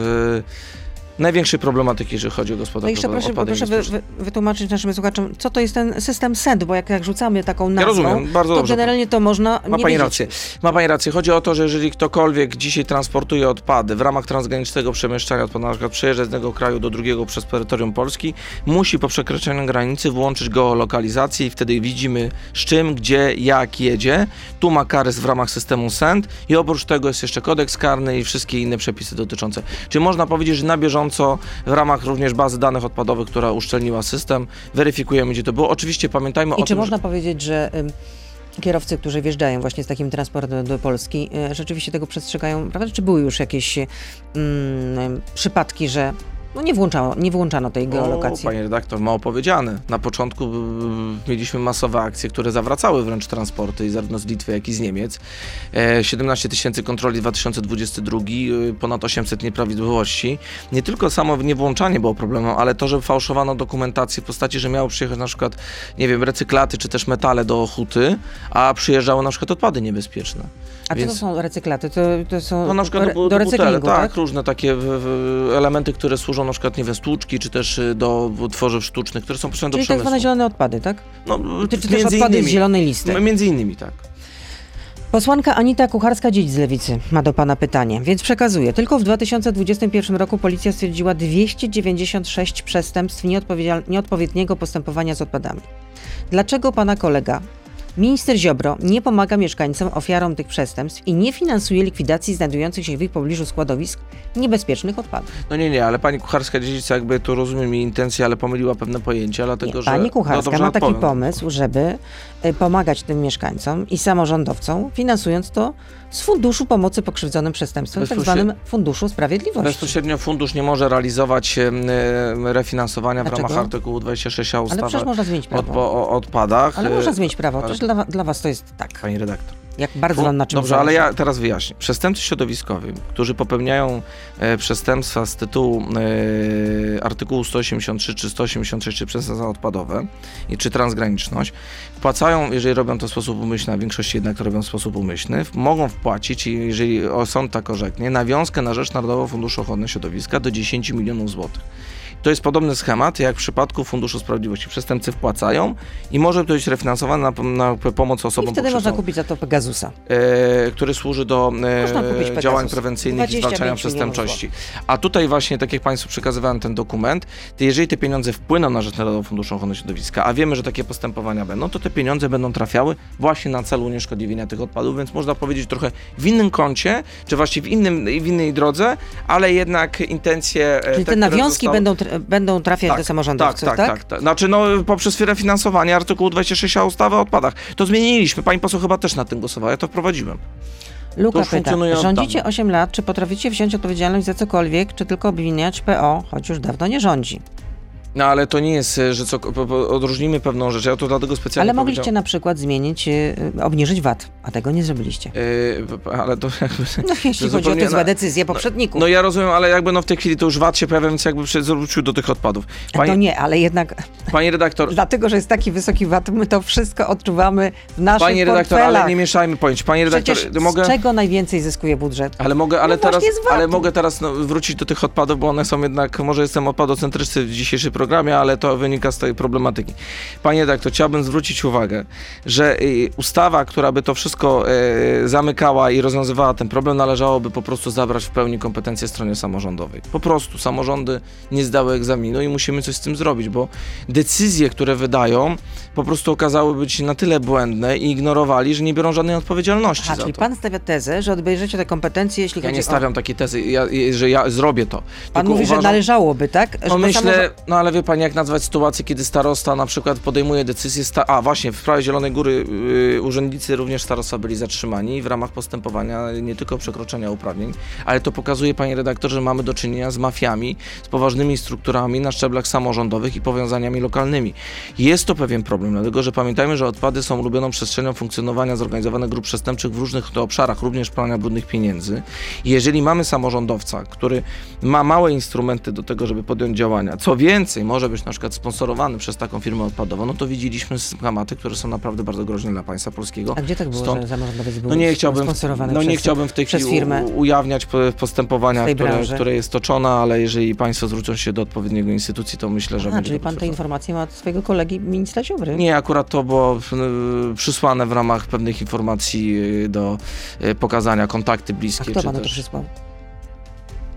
największej problematyki, jeżeli chodzi o No gospodarkę jeszcze proszę, proszę wy, wy, wytłumaczyć naszym słuchaczom, co to jest ten system SENT, bo jak, jak rzucamy taką nazwą, rozumiem, bardzo to dobrze. generalnie to można Ma nie pani wiedzieć. rację. Ma pani rację. Chodzi o to, że jeżeli ktokolwiek dzisiaj transportuje odpady w ramach transgranicznego przemieszczania odpadów, na przykład przejeżdża z jednego kraju do drugiego przez terytorium Polski, musi po przekroczeniu granicy włączyć geolokalizację i wtedy widzimy z czym, gdzie, jak jedzie. Tu ma karys w ramach systemu SEND i oprócz tego jest jeszcze kodeks karny i wszystkie inne przepisy dotyczące. Czyli można powiedzieć, że na bieżąco w ramach również bazy danych odpadowych, która uszczelniła system, weryfikujemy, gdzie to było. Oczywiście pamiętajmy I o czy tym, można powiedzieć, że kierowcy, którzy wjeżdżają właśnie z takim transportem do Polski, y, rzeczywiście tego przestrzegają, prawda? Czy były już jakieś ym, przypadki, że no nie, włączało, nie włączano tej geolokacji? O, panie redaktor, mało powiedziane. Na początku y, mieliśmy masowe akcje, które zawracały wręcz transporty, zarówno z Litwy, jak i z Niemiec. E, 17 tysięcy kontroli 2022, y, ponad 800 nieprawidłowości. Nie tylko samo niewłączanie było problemem, ale to, że fałszowano dokumentację w postaci, że miało przyjechać na przykład, nie wiem, recyklaty czy też metale do huty, a przyjeżdżały na przykład odpady niebezpieczne. A co więc- to są recyklaty? To, to są No na przykład re- do, do, do butele, tak, tak? różne takie elementy, które służą na przykład, nie wiem, stłuczki, czy też y, do tworzyw sztucznych, które są potrzebne do Czyli tak przemysłu. zwane zielone odpady, tak? No, Czy, czy też odpady z zielonej listy? Między innymi, tak. Posłanka Anita Kucharska-Dzieć z Lewicy ma do Pana pytanie, więc przekazuję. Tylko w 2021 roku policja stwierdziła 296 przestępstw nieodpowiedniego postępowania z odpadami. Dlaczego Pana kolega, minister Ziobro, nie pomaga mieszkańcom, ofiarom tych przestępstw i nie finansuje likwidacji znajdujących się w ich pobliżu składowisk niebezpiecznych odpadów? No nie, nie, ale pani Kucharska dziedzica jakby tu rozumiem jej intencje, ale pomyliła pewne pojęcia, dlatego Nie, że... pani no Kucharska dobrze ma taki odpowiem. pomysł, żeby y, pomagać tym mieszkańcom i samorządowcom, finansując to z Funduszu Pomocy Pokrzywdzonym Przestępstwem, tak Bezpośrednio- zwanym Funduszu Sprawiedliwości. Bezpośrednio fundusz nie może realizować em, em, refinansowania w Dlaczego? ramach artykułu 26a Ale ustawy przecież można zmienić prawo. o odpadach. Ale można zmienić prawo. ale- dla, dla was to jest tak. Pani redaktor. Jak bardzo wam na czym Dobrze, ale zależy. ja teraz wyjaśnię. Przestępcy środowiskowi, którzy popełniają e, przestępstwa z tytułu e, artykułu 183 czy 186, czy przestępstwa odpadowe, i, czy transgraniczność, wpłacają, jeżeli robią to w sposób umyślny, a w większości jednak robią w sposób umyślny, mogą wpłacić, i jeżeli sąd tak orzeknie, nawiązkę na rzecz Narodowego Funduszu Ochrony Środowiska do 10 milionów złotych. To jest podobny schemat jak w przypadku Funduszu Sprawiedliwości. Przestępcy wpłacają i może to być refinansowane na, na pomoc I osobom wtedy można kupić za to Pegasusa. e, który służy do e, działań prewencyjnych i 25 zwalczania przestępczości. A tutaj właśnie, tak jak Państwu przekazywałem ten dokument, to jeżeli te pieniądze wpłyną na rzecz Narodowego Funduszu Ochrony Środowiska, a wiemy, że takie postępowania będą, to te pieniądze będą trafiały właśnie na cel unieszkodliwienia tych odpadów, więc można powiedzieć trochę w innym kącie, czy właśnie w, innym, w innej drodze, ale jednak intencje... e, Czyli te które nawiązki zostały- będą, będą trafiać do samorządowców, tak, tak, tak, tak. Znaczy, no, poprzez refinansowanie artykułu 26 ustawy o odpadach. To zmieniliśmy. Pani poseł chyba też na tym głosowała. Ja to wprowadziłem. Luka pyta, rządzicie dawna. 8 lat, czy potraficie wziąć odpowiedzialność za cokolwiek, czy tylko obwiniać PO, choć już dawno nie rządzi? No ale to nie jest, e, że co, odróżnimy pewną rzecz. Ja to dlatego specjalnie Ale mogliście na przykład zmienić, y, obniżyć VAT, a tego nie zrobiliście. Yy, ale to jakby... No jeśli chodzi o te złe na- decyzje poprzedników. No ja rozumiem, ale jakby no w tej chwili to już VAT się pojawia, więc jakby zwrócił do tych odpadów. No Pani, nie, ale jednak pani redaktor, dlatego, że jest taki wysoki VAT, my to wszystko odczuwamy w naszych pani redaktor, portfelach. ale nie mieszajmy pojęć. Pani redaktor, Przecież mogę... z czego najwięcej zyskuje budżet? Ale mogę, ale No teraz, ale mogę teraz no, wrócić do tych odpadów, bo one są jednak, może jestem odpadocentryczny w dzisiejszym programie, ale to wynika z tej problematyki. Panie redaktor, chciałbym zwrócić uwagę, że y, ustawa, która by to wszystko y, zamykała i rozwiązywała ten problem, należałoby po prostu zabrać w pełni kompetencje stronie samorządowej. Po prostu samorządy nie zdały egzaminu i musimy coś z tym zrobić, bo decyzje, które wydają, po prostu okazały być na tyle błędne i ignorowali, że nie biorą żadnej odpowiedzialności Aha, za czyli to. pan stawia tezę, że odbierzecie te kompetencje, jeśli Ja chodzi nie stawiam takiej tezy, ja, że ja zrobię to. Pan Tylko mówi, że uważam- należałoby, tak? No Żeby myślę, samorząd- no ale wie pani, jak nazwać sytuację, kiedy starosta na przykład podejmuje decyzję, sta- a właśnie w sprawie Zielonej Góry y, urzędnicy również starosta byli zatrzymani w ramach postępowania nie tylko przekroczenia uprawnień, ale to pokazuje, panie redaktorze, że mamy do czynienia z mafiami, z poważnymi strukturami na szczeblach samorządowych i powiązaniami lokalnymi. Jest to pewien problem, dlatego że pamiętajmy, że odpady są ulubioną przestrzenią funkcjonowania zorganizowanych grup przestępczych w różnych obszarach, również prania brudnych pieniędzy. Jeżeli mamy samorządowca, który ma małe instrumenty do tego, żeby podjąć działania, co więcej, może być na przykład sponsorowany przez taką firmę odpadową, no to widzieliśmy schematy, które są naprawdę bardzo groźne dla państwa polskiego. A gdzie tak było, Stąd- że samorządowiec był No nie chciałbym, sponsorowany no nie przez, chciałbym w tej chwili firmę? u, ujawniać po- postępowania, które, które jest toczone, ale jeżeli państwo zwrócą się do odpowiedniego instytucji, to myślę, że A, będzie czyli pan te informacje ma od swojego kolegi ministra Ziobry? Nie, akurat to było przysłane w ramach pewnych informacji y, do y, pokazania, kontakty A bliskie. kto czy panu to przysłał?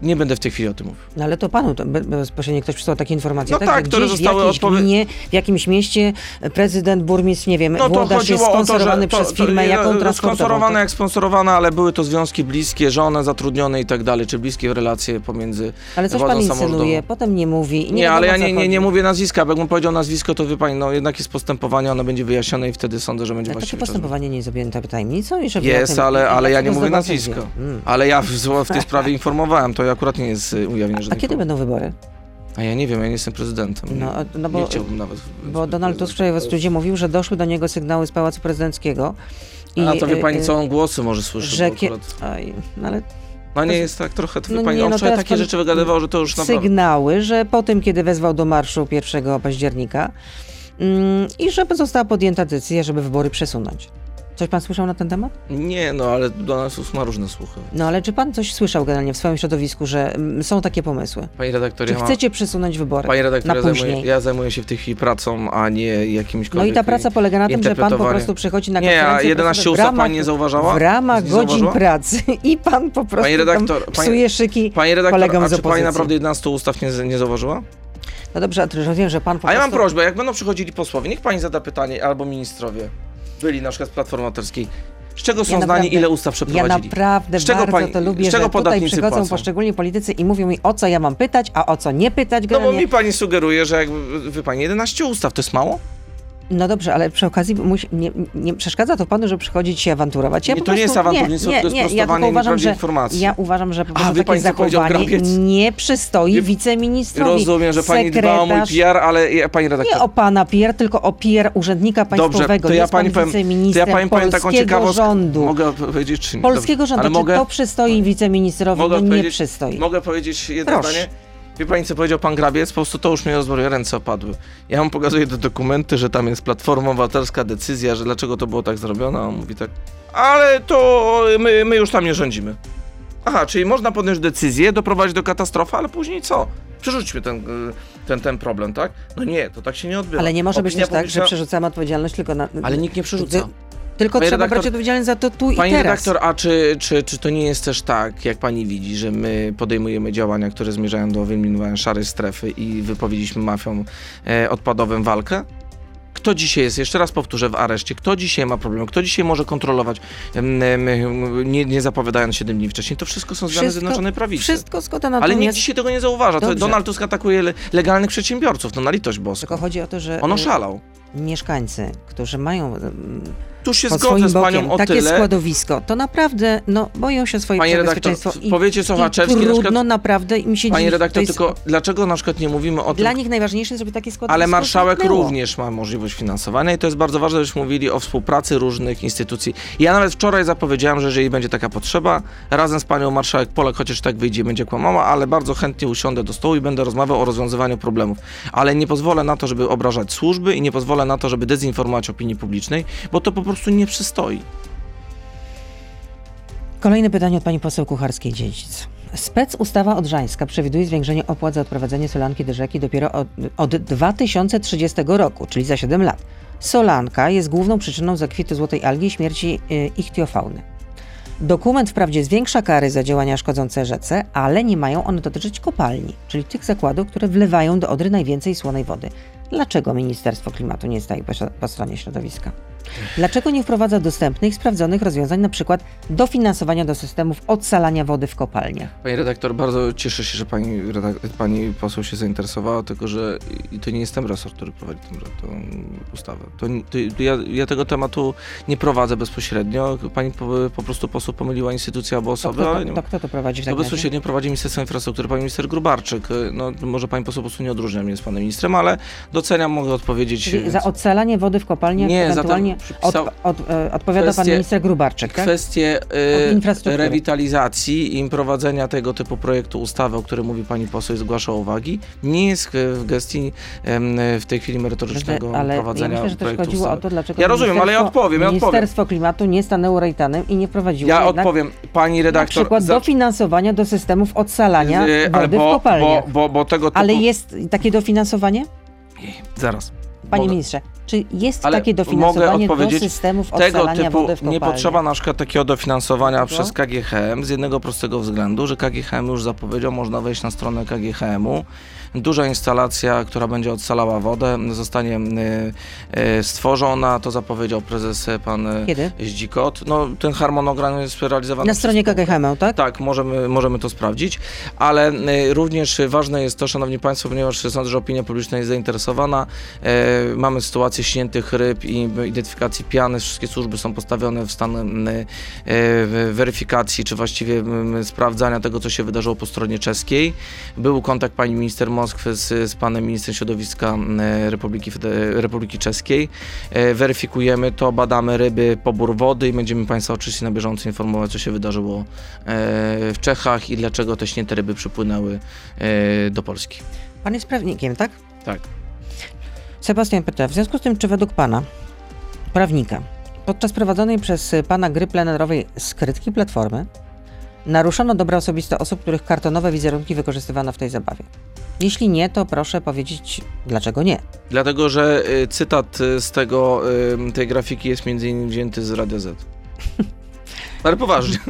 Nie będę w tej chwili o tym mówił. No ale to panu to be- bezpośrednio ktoś przysłał takie informacje, No tak? tak, które gdzieś zostały w jakiejś odpowie- gminie, w jakimś mieście prezydent, burmistrz, nie wiem, No to jest to, sponsorowany to, przez firmę, to, jaką transportową? Sponsorowane tak? jak sponsorowane, ale były to związki bliskie, żone, zatrudnione i tak dalej, czy bliskie relacje pomiędzy Ale coś pan insynuuje, potem nie mówi. Nie, wiadomo, ale ja nie, nie, nie mówię nazwiska, bo jakbym powiedział nazwisko, to wie pani, no jednak jest postępowanie, ono będzie wyjaśnione i wtedy sądzę, że będzie czas. postępowanie nie jest objęte tajemnicą i żeby Jest, tym, ale, ale ja nie mówię zdobywa nazwiska. sędzia. Mm. Ale ja w, w tej sprawie informowałem, to akurat nie jest y, A kiedy będą wybory? A ja nie wiem, ja nie jestem prezydentem. No, nie, no bo- nie chciałbym nawet. Bo Donald Tusk wczoraj w studiu mówił, że doszły do niego sygnały z Pałacu Prezydenckiego. A to wie pani, y, co on głosy może słyszy, że kie... akurat... Oj, no ale No nie jest tak trochę, to No pani, nie, on no wczoraj takie rzeczy wygadywał, że to już naprawdę... sygnały, że po tym, kiedy wezwał do marszu 1 października mm, i żeby została podjęta decyzja, żeby wybory przesunąć. Coś pan słyszał na ten temat? Nie, no ale Donald Tusk ma różne słuchy. No ale czy pan coś słyszał generalnie w swoim środowisku, że mm, są takie pomysły? Pani redaktor, Czy ja mam... chcecie przesunąć wybory Panie redaktor, na ja zajmuję, później? ja zajmuję się w tej chwili pracą, a nie jakimś No i ta praca polega na tym, że pan po interpretowanie. prostu przychodzi na Nie, a konferencję 11 prasowe w ustaw ramach- pani nie zauważała? W ramach Nie godzin zauważyła? pracy i pan po prostu Pani redaktor, tam pani- psuje szyki Pani redaktor, kolegom a z czy pani naprawdę 11 ustaw nie, nie zauważyła? No dobrze, a to że wiem, że pan po A ja mam prostu... prośbę, jak będą przychodzili posłowie, niech pani zada pytanie, albo ministrowie, byli na przykład z Platformy Obywatelskiej, z czego są Ja znani, naprawdę- ile ustaw Ja przeprowadzili? naprawdę Z czego bardzo pani- to lubię, z czego że tutaj przychodzą płacą? poszczególni politycy i mówią mi, o co ja mam pytać, a o co nie pytać No bo mi pani sugeruje, że jakby, wie pani, 11 ustaw to jest mało? No dobrze, ale przy okazji musi, nie, nie przeszkadza to panu, że przychodzi ci się awanturować. Ja Nie, to nie jest awanturnictwo, nie, to jest nie, ja uważam, że informacji. Ja uważam, że po A, prostu wie takie pani, zachowanie nie przystoi Wie- wiceministrowi. Rozumiem, że pani dba o mój Sekretarz- PR, ale ja, pani redaktor... Nie o pana PR, tylko o PR urzędnika państwowego. Dobrze, to ja Jest pan pani powiem, to ja pani powiem taką ciekawostkę. rządu. Mogę powiedzieć czy nie? Polskiego Dobrze. rządu. Ale Czy mogę, to przystoi wiceministrowi? mogę No nie przystoi. Mogę powiedzieć jedno Proszę. zdanie? Wie pani, co powiedział pan Grabiec? Po prostu to już mnie rozbroje, ręce opadły. Ja mu pokazuję te dokumenty, że tam jest Platforma Obywatelska, decyzja, że dlaczego to było tak zrobione, a on mówi tak, ale to my, my już tam nie rządzimy. Aha, czyli można podjąć decyzję, doprowadzić do katastrofy, ale później co? Przerzućmy ten, y, ten, ten problem, tak? No nie, to tak się nie odbywa. Ale nie może być Opinia też tak, że przerzucamy odpowiedzialność tylko na... Ale nikt nie przerzuca. Ty- Tylko Panie trzeba redaktor- brać odpowiedzialność za to tu i Pani teraz. redaktor, a czy, czy, czy to nie jest też tak, jak pani widzi, że my podejmujemy działania, które zmierzają do wyeliminowania szarej strefy i wypowiedzieliśmy mafiom e, odpadowym walkę? Kto dzisiaj jest, jeszcze raz powtórzę, w areszcie? Kto dzisiaj ma problem? Kto dzisiaj może kontrolować, nie, nie zapowiadając 7 dni wcześniej? To wszystko są zmiany Wszystko- Zjednoczonej Prawicy. Wszystko zgoda Ale natomiast... nikt dzisiaj tego nie zauważa. To. Donald Tusk atakuje le, legalnych przedsiębiorców. No na litość boską. Tylko chodzi o to, że On y, oszalał. mieszkańcy, którzy mają Tu się zgodzę z panią bokiem o takie tyle. składowisko, to naprawdę no, boją się swojego Panie redaktor, i, powiecie i Sochaczewski, na trudno przykład- naprawdę im się Panie redaktor, jest- tylko dlaczego na przykład nie mówimy o tym, Dla nich najważniejsze jest, żeby takie składowisko Ale marszałek zniknęło. również ma możliwość finansowania i to jest bardzo ważne, żebyśmy mówili o współpracy różnych instytucji. Ja nawet wczoraj zapowiedziałem, że jeżeli będzie taka potrzeba, razem z panią marszałek Polak, chociaż tak wyjdzie, będzie kłamała, ale bardzo chętnie usiądę do stołu i będę rozmawiał o rozwiązywaniu problemów. Ale nie pozwolę na to, żeby obrażać służby i nie pozwolę na to, żeby dezinformować opinii publicznej, bo to po prostu nie przystoi. Kolejne pytanie od pani poseł Kucharskiej-Dziedzic. Spec ustawa odrzańska przewiduje zwiększenie opłat za odprowadzenie solanki do rzeki dopiero od, od 2030 roku, czyli za 7 lat. Solanka jest główną przyczyną zakwity złotej algi i śmierci y, ichtiofauny. Dokument wprawdzie zwiększa kary za działania szkodzące rzece, ale nie mają one dotyczyć kopalni, czyli tych zakładów, które wlewają do Odry najwięcej słonej wody. Dlaczego Ministerstwo Klimatu nie staje po, po stronie środowiska? Dlaczego nie wprowadza dostępnych, sprawdzonych rozwiązań, na przykład dofinansowania do systemów odsalania wody w kopalniach? Pani redaktor, bardzo cieszę się, że pani, pani poseł się zainteresowała, tylko że i to nie jest ten resort, który prowadzi tę ustawę. To, to, ja, ja tego tematu nie prowadzę bezpośrednio. Pani po, po prostu poseł pomyliła instytucję albo To osobę, kto, ale to, to, kto to prowadzi w to takim bezpośrednio prowadzi Ministerstwo Infrastruktury, pan minister Grubarczyk. No, może pani poseł po prostu nie odróżnia mnie z panem ministrem, ale doceniam, mogę odpowiedzieć. Czyli za odsalanie wody w kopalniach Nie, to ewentualnie przypisał- od, e, odpowiada pan kwestie- minister Grubarczyk, tak? Kwestie Od y, rewitalizacji i prowadzenia tego typu projektu ustawy, o którym mówi pani poseł i zgłasza uwagi, nie jest w gestii w tej chwili merytorycznego ale ja prowadzenia myślę, że projektu chodziło ustawy. o to, dlaczego Ja rozumiem, ale ja odpowiem, ja odpowiem. Ministerstwo Klimatu nie stanęło rejtanem i nie wprowadziło Ja odpowiem, pani na redaktor. przykład za- dofinansowania do systemów odsalania ale wody bo, w kopalniach. Bo, bo, bo tego typu... Ale jest takie dofinansowanie? Zaraz. Panie ministrze, czy jest Ale takie mogę dofinansowanie do odpowiedzieć, systemów Tego typu nie potrzeba na przykład takiego dofinansowania Dlaczego? przez KGHM z jednego prostego względu, że KGHM już zapowiedział, można wejść na stronę KGHM-u. Duża instalacja, która będzie odsalała wodę, zostanie y, y, stworzona, to zapowiedział prezes y, pan Kiedy? Zdzikot. No, ten harmonogram jest realizowany Na stronie. KGHM, tak? Tak, możemy, możemy to sprawdzić, ale również ważne jest to, Szanowni Państwo, ponieważ sądzę, że opinia publiczna jest zainteresowana, mamy sytuację śniętych ryb i identyfikacji piany, wszystkie służby są postawione w stan weryfikacji, czy właściwie sprawdzania tego, co się wydarzyło po stronie czeskiej. Był kontakt pani minister Moskwy z, z panem ministrem środowiska Republiki, Republiki Czeskiej. E, Weryfikujemy to, badamy ryby, pobór wody i będziemy Państwa oczywiście na bieżąco informować, co się wydarzyło e, w Czechach i dlaczego te śnięte ryby przypłynęły e, do Polski. Pan jest prawnikiem, tak? Tak. Sebastian pyta, w związku z tym, czy według pana, prawnika, podczas prowadzonej przez pana gry plenerowej skrytki Platformy naruszono dobra osobiste osób, których kartonowe wizerunki wykorzystywano w tej zabawie? Jeśli nie, to proszę powiedzieć, dlaczego nie. Dlatego, że y, cytat y, z tego, y, tej grafiki jest między innymi wzięty z Radia Z. Ale poważnie.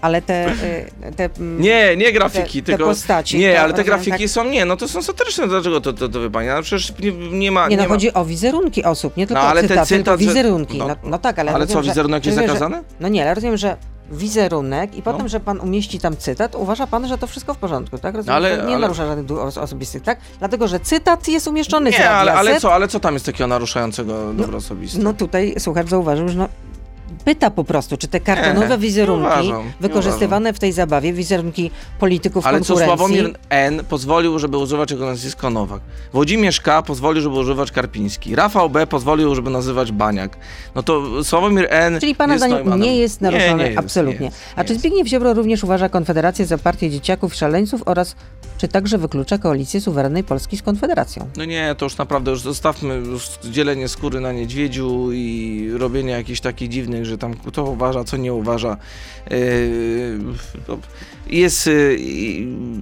Ale te... y, te mm, Nie, nie grafiki, te, te tylko... postaci. Nie, to ale te grafiki są, nie, no to są satyryczne, dlaczego to, to, to wie pani, ale przecież nie, nie ma... Tak, nie, no ma... chodzi o wizerunki osób, nie tylko No, ale o ten cytaty, tylko cytat, że- wizerunki. no, No, no tak, ale ale rozumiem, co, że- wizerunek jest rozumiem, że- zakazany? No nie, ale rozumiem, że wizerunek i potem, No. że pan umieści tam cytat, uważa pan, że to wszystko w porządku, tak? Rozumiem, Ale- nie ale- narusza żadnych dóbr os- osobistych, tak? Dlatego, że cytat jest umieszczony Nie, ale, ale co, ale co tam jest takiego naruszającego dobro osobiste? No tutaj słuchacz zauważył, że no, pyta po prostu, czy te kartonowe wizerunki uważam, wykorzystywane w tej zabawie, wizerunki polityków Ale co konkurencji... Sławomir N. pozwolił, żeby używać jego nazwiska Nowak. Włodzimierz K. pozwolił, żeby używać Karpiński. Rafał B. pozwolił, żeby nazywać Baniak. No to Sławomir N. Czyli pana zdaniem nie jest naruszone Nie, nie jest, absolutnie. nie jest, A nie czy jest. Zbigniew Ziobro również uważa Konfederację za partię dzieciaków i szaleńców oraz czy także wyklucza koalicję suwerennej Polski z Konfederacją? No nie, to już naprawdę, już zostawmy już dzielenie skóry na niedźwiedziu i robienie jakichś takich dziwnych, że tam kto uważa, co nie uważa. Yy, Jest, yy,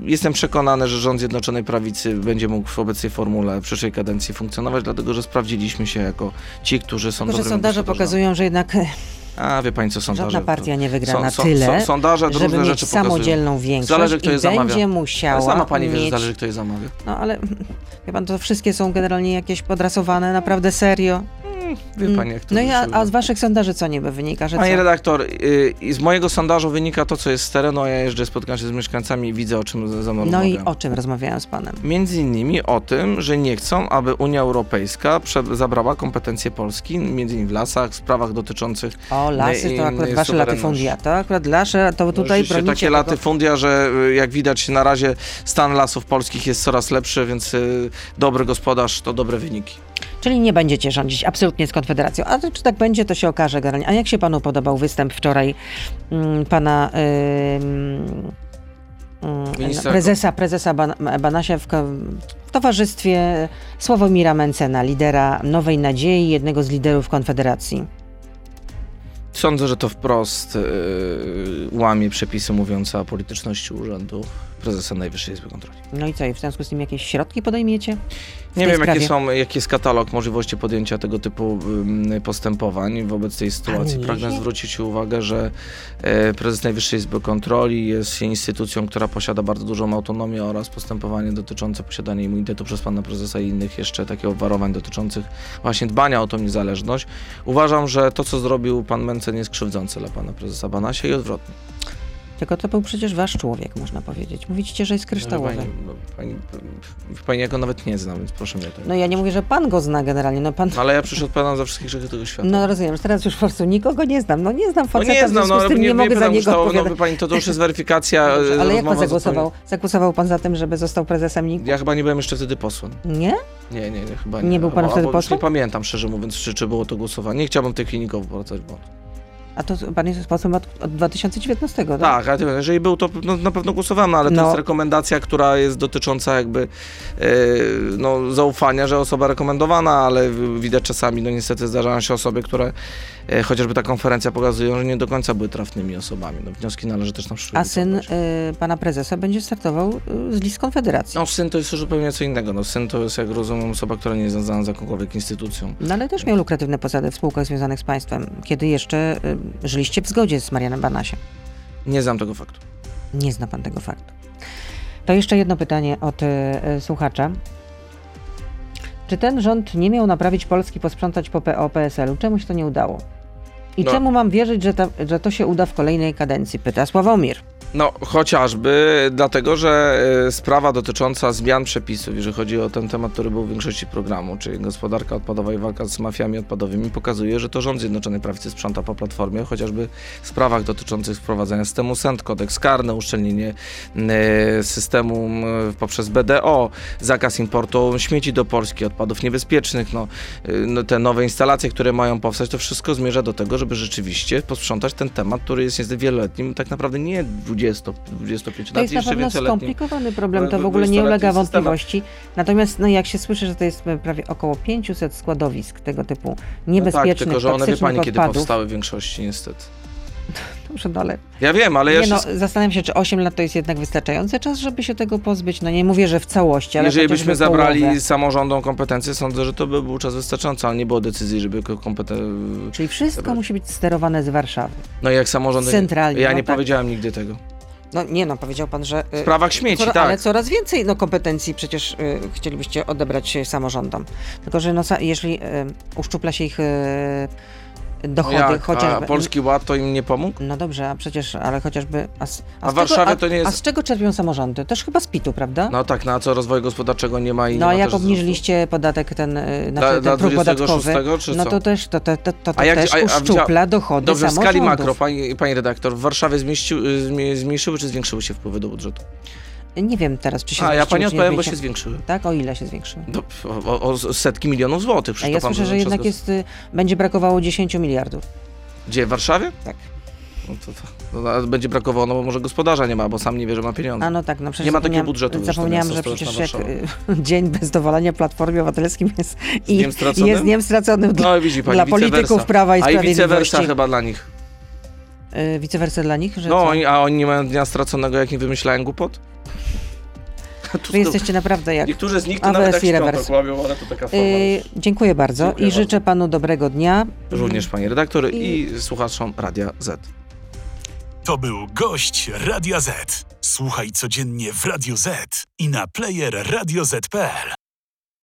jestem przekonany, że rząd Zjednoczonej Prawicy będzie mógł w obecnej formule w przyszłej kadencji funkcjonować, dlatego że sprawdziliśmy się jako ci, którzy są Tylko, że sondaże pokazują, że jednak e, A, wie pani co sondaże? żadna partia nie wygra na tyle, są- sondaże żeby różne mieć rzeczy pokazują. samodzielną większość Zależy, kto je i zamawia. będzie musiała Ale sama pani wie, że mieć... zależy kto je zamawia. No ale wie pan, to wszystkie są generalnie jakieś podrasowane, naprawdę serio. Wie pani jak to No i a, a z waszych sondaży co niby wynika, że Panie co? redaktor, y, z mojego sondażu wynika to, co jest z terenu, a ja jeżdżę, spotykam się z mieszkańcami i widzę, o czym ze mną No i o czym rozmawiałem z panem? Między innymi o tym, że nie chcą, aby Unia Europejska prze- zabrała kompetencje Polski, między innymi w lasach, w sprawach dotyczących O, lasy i- to akurat i wasze suwerenności. latyfundia, to akurat lasze, to tutaj rzeczywiście bronicie takie tego. latyfundia, że y, jak widać na razie stan lasów polskich jest coraz lepszy, więc y, dobry gospodarz to dobre wyniki. Czyli nie będziecie rządzić absolutnie z Konfederacją. A czy tak będzie, to się okaże generalnie. A jak się panu podobał występ wczoraj mm, pana ym, Ministra- prezesa, prezesa Ban Banasia w, w towarzystwie Sławomira Mencena, lidera Nowej Nadziei, jednego z liderów Konfederacji? Sądzę, że to wprost y, łamie przepisy mówiące o polityczności urzędu prezesa Najwyższej Izby Kontroli. No i co, i w związku z tym jakieś środki podejmiecie? Nie wiem, jakie są, jaki jest katalog możliwości podjęcia tego typu postępowań wobec tej sytuacji. Pragnę zwrócić uwagę, że e, prezes Najwyższej Izby Kontroli jest instytucją, która posiada bardzo dużą autonomię oraz postępowanie dotyczące posiadania immunitetu przez pana prezesa i innych jeszcze takich obwarowań dotyczących właśnie dbania o tą niezależność. Uważam, że to, co zrobił pan Mencen jest krzywdzące dla pana prezesa Banasia i odwrotnie. Tylko to był przecież wasz człowiek, można powiedzieć. Mówicie, że jest kryształowy. Pani, no, pani, pani ja go nawet nie znam, więc proszę mnie nie No ja nie mówię, że pan go zna generalnie, no pan... No, Ale ja przecież odpowiadam za wszystkich grzechy tego świata. No rozumiem, że teraz już po prostu nikogo nie znam. No nie znam No faceta, nie w znam, no nie, nie, mogę za niego no, odpowiadać. wie pani, to, to już jest weryfikacja. Dobrze, e, ale jak pan zagłosował? Zagłosował pan za tym, żeby został prezesem NIK? Ja chyba nie byłem jeszcze wtedy posłem. Nie? Nie, nie, nie, chyba Nie nie. był pan Albo- wtedy posłem? Nie pamiętam, szczerze mówiąc, czy, czy było to głosowanie. Nie chciałbym w tej chwili nikogo wracać w błąd. A to pan jest posłem od, od 2019, tak? Tak, ale jeżeli był, to no, na pewno głosowałem, no, ale to No. jest rekomendacja, która jest dotycząca jakby e, no, zaufania, że osoba rekomendowana, ale widać czasami, no niestety zdarzają się osoby, które chociażby ta konferencja pokazują, że nie do końca były trafnymi osobami. No, wnioski należy też na przyszłość A syn y, pana prezesa będzie startował y, z list Konfederacji. No syn to jest już zupełnie co innego. No, syn to jest, jak rozumiem, osoba, która nie jest związana z jakąkolwiek instytucją. No ale też miał lukratywne posady w spółkach związanych z państwem, kiedy jeszcze y, żyliście w zgodzie z Marianem Banasiem. Nie znam tego faktu. Nie zna pan tego faktu. To jeszcze jedno pytanie od y, słuchacza. Czy ten rząd nie miał naprawić Polski, posprzątać po PO, PSL-u? Czemu się to nie udało? I No. czemu mam wierzyć, że, ta, że to się uda w kolejnej kadencji? Pyta Sławomir. No, chociażby dlatego, że e, sprawa dotycząca zmian przepisów, jeżeli chodzi o ten temat, który był w większości programu, czyli gospodarka odpadowa i walka z mafiami odpadowymi, pokazuje, że to rząd Zjednoczonej Prawicy sprząta po Platformie, chociażby w sprawach dotyczących wprowadzenia systemu SENT, kodeks karny, uszczelnienie e, systemu poprzez BDO, zakaz importu śmieci do Polski, odpadów niebezpiecznych, no, e, no, te nowe instalacje, które mają powstać, to wszystko zmierza do tego, żeby rzeczywiście posprzątać ten temat, który jest niestety wieloletnim, tak naprawdę nie 20, 25 To lat, jest na pewno skomplikowany problem, to ale w ogóle nie ulega 20-letnim systemem. wątpliwości. Natomiast no, jak się słyszy, że to jest e, prawie około 500 składowisk tego typu No tak, niebezpiecznych, tylko że one wie pani, kiedy odpadów. powstały w większości niestety. Dobrze, no, ale Ja wiem, ale nie jeszcze... no, zastanawiam się, czy 8 lat to jest jednak wystarczający czas, żeby się tego pozbyć. No nie mówię, że w całości, ale Jeżeli byśmy zabrali połowę. samorządom kompetencje, sądzę, że to by był czas wystarczający, ale nie było decyzji, żeby kompetencje... Czyli wszystko Dobra. musi być sterowane z Warszawy. No i jak samorządy... Centralnie, Ja no nie tak. powiedziałem nigdy tego. No nie no, powiedział pan, że... W y, sprawach śmieci, Cora- tak. Ale coraz więcej no, kompetencji przecież y, chcielibyście odebrać y, samorządom. Tylko, że no, jeżeli y, uszczupla się ich y, dochody, Jak? chociażby... A Polski Ład to im nie pomógł? No dobrze, a przecież, ale chociażby... A, z, A w Warszawie czego, to nie jest- A z czego czerpią samorządy? Też chyba z PIT-u, prawda? No tak, na co rozwoju gospodarczego nie ma i No a jak obniżyliście podatek ten, znaczy dla ten próg 26 podatkowy, czy no to też, to, to, to, to, A jak- też a- a uszczupla widział- dochody Dobrze, w skali makro, pani, pani redaktor, w Warszawie zmieścił, y, zmniejszyły czy zwiększyły się wpływy do budżetu? Nie wiem teraz, czy się A ja pani odpowiem, bo się zwiększyły. Tak? O ile się zwiększyły? Do, o, o, setki milionów złotych. A ja to pan słyszę, że jednak jest, y, będzie brakowało 10 miliardów. Gdzie, w Warszawie? Tak. No to, to, no, ale będzie brakowało, no bo może gospodarza nie ma, bo sam nie wie, że ma pieniądze. A no tak, no przecież Nie ma takiego budżetu to Zapomniałam, że przecież jak y, dzień bez dowalania Platformie Obywatelskim jest, i, dniem straconym? jest dniem straconym dla, No i widzi pani, dla polityków. Prawa i A i vice Sprawiedliwości. versa chyba dla nich. Y, Vice versa dla nich? Że No, oni, a oni nie mają dnia straconego, jak nie wymyślają głupot? Wy jesteście naprawdę jak... Niektórzy z nich to Aves nawet tak i śpią, rewers. łamią, ale to taka forma. Y, dziękuję bardzo Dziękuję i życzę bardzo. panu dobrego dnia. Również pani redaktor i, I- słuchaczom Radia Z. To był gość Radia Z. Słuchaj codziennie w Radio Z i na player radioz.pl.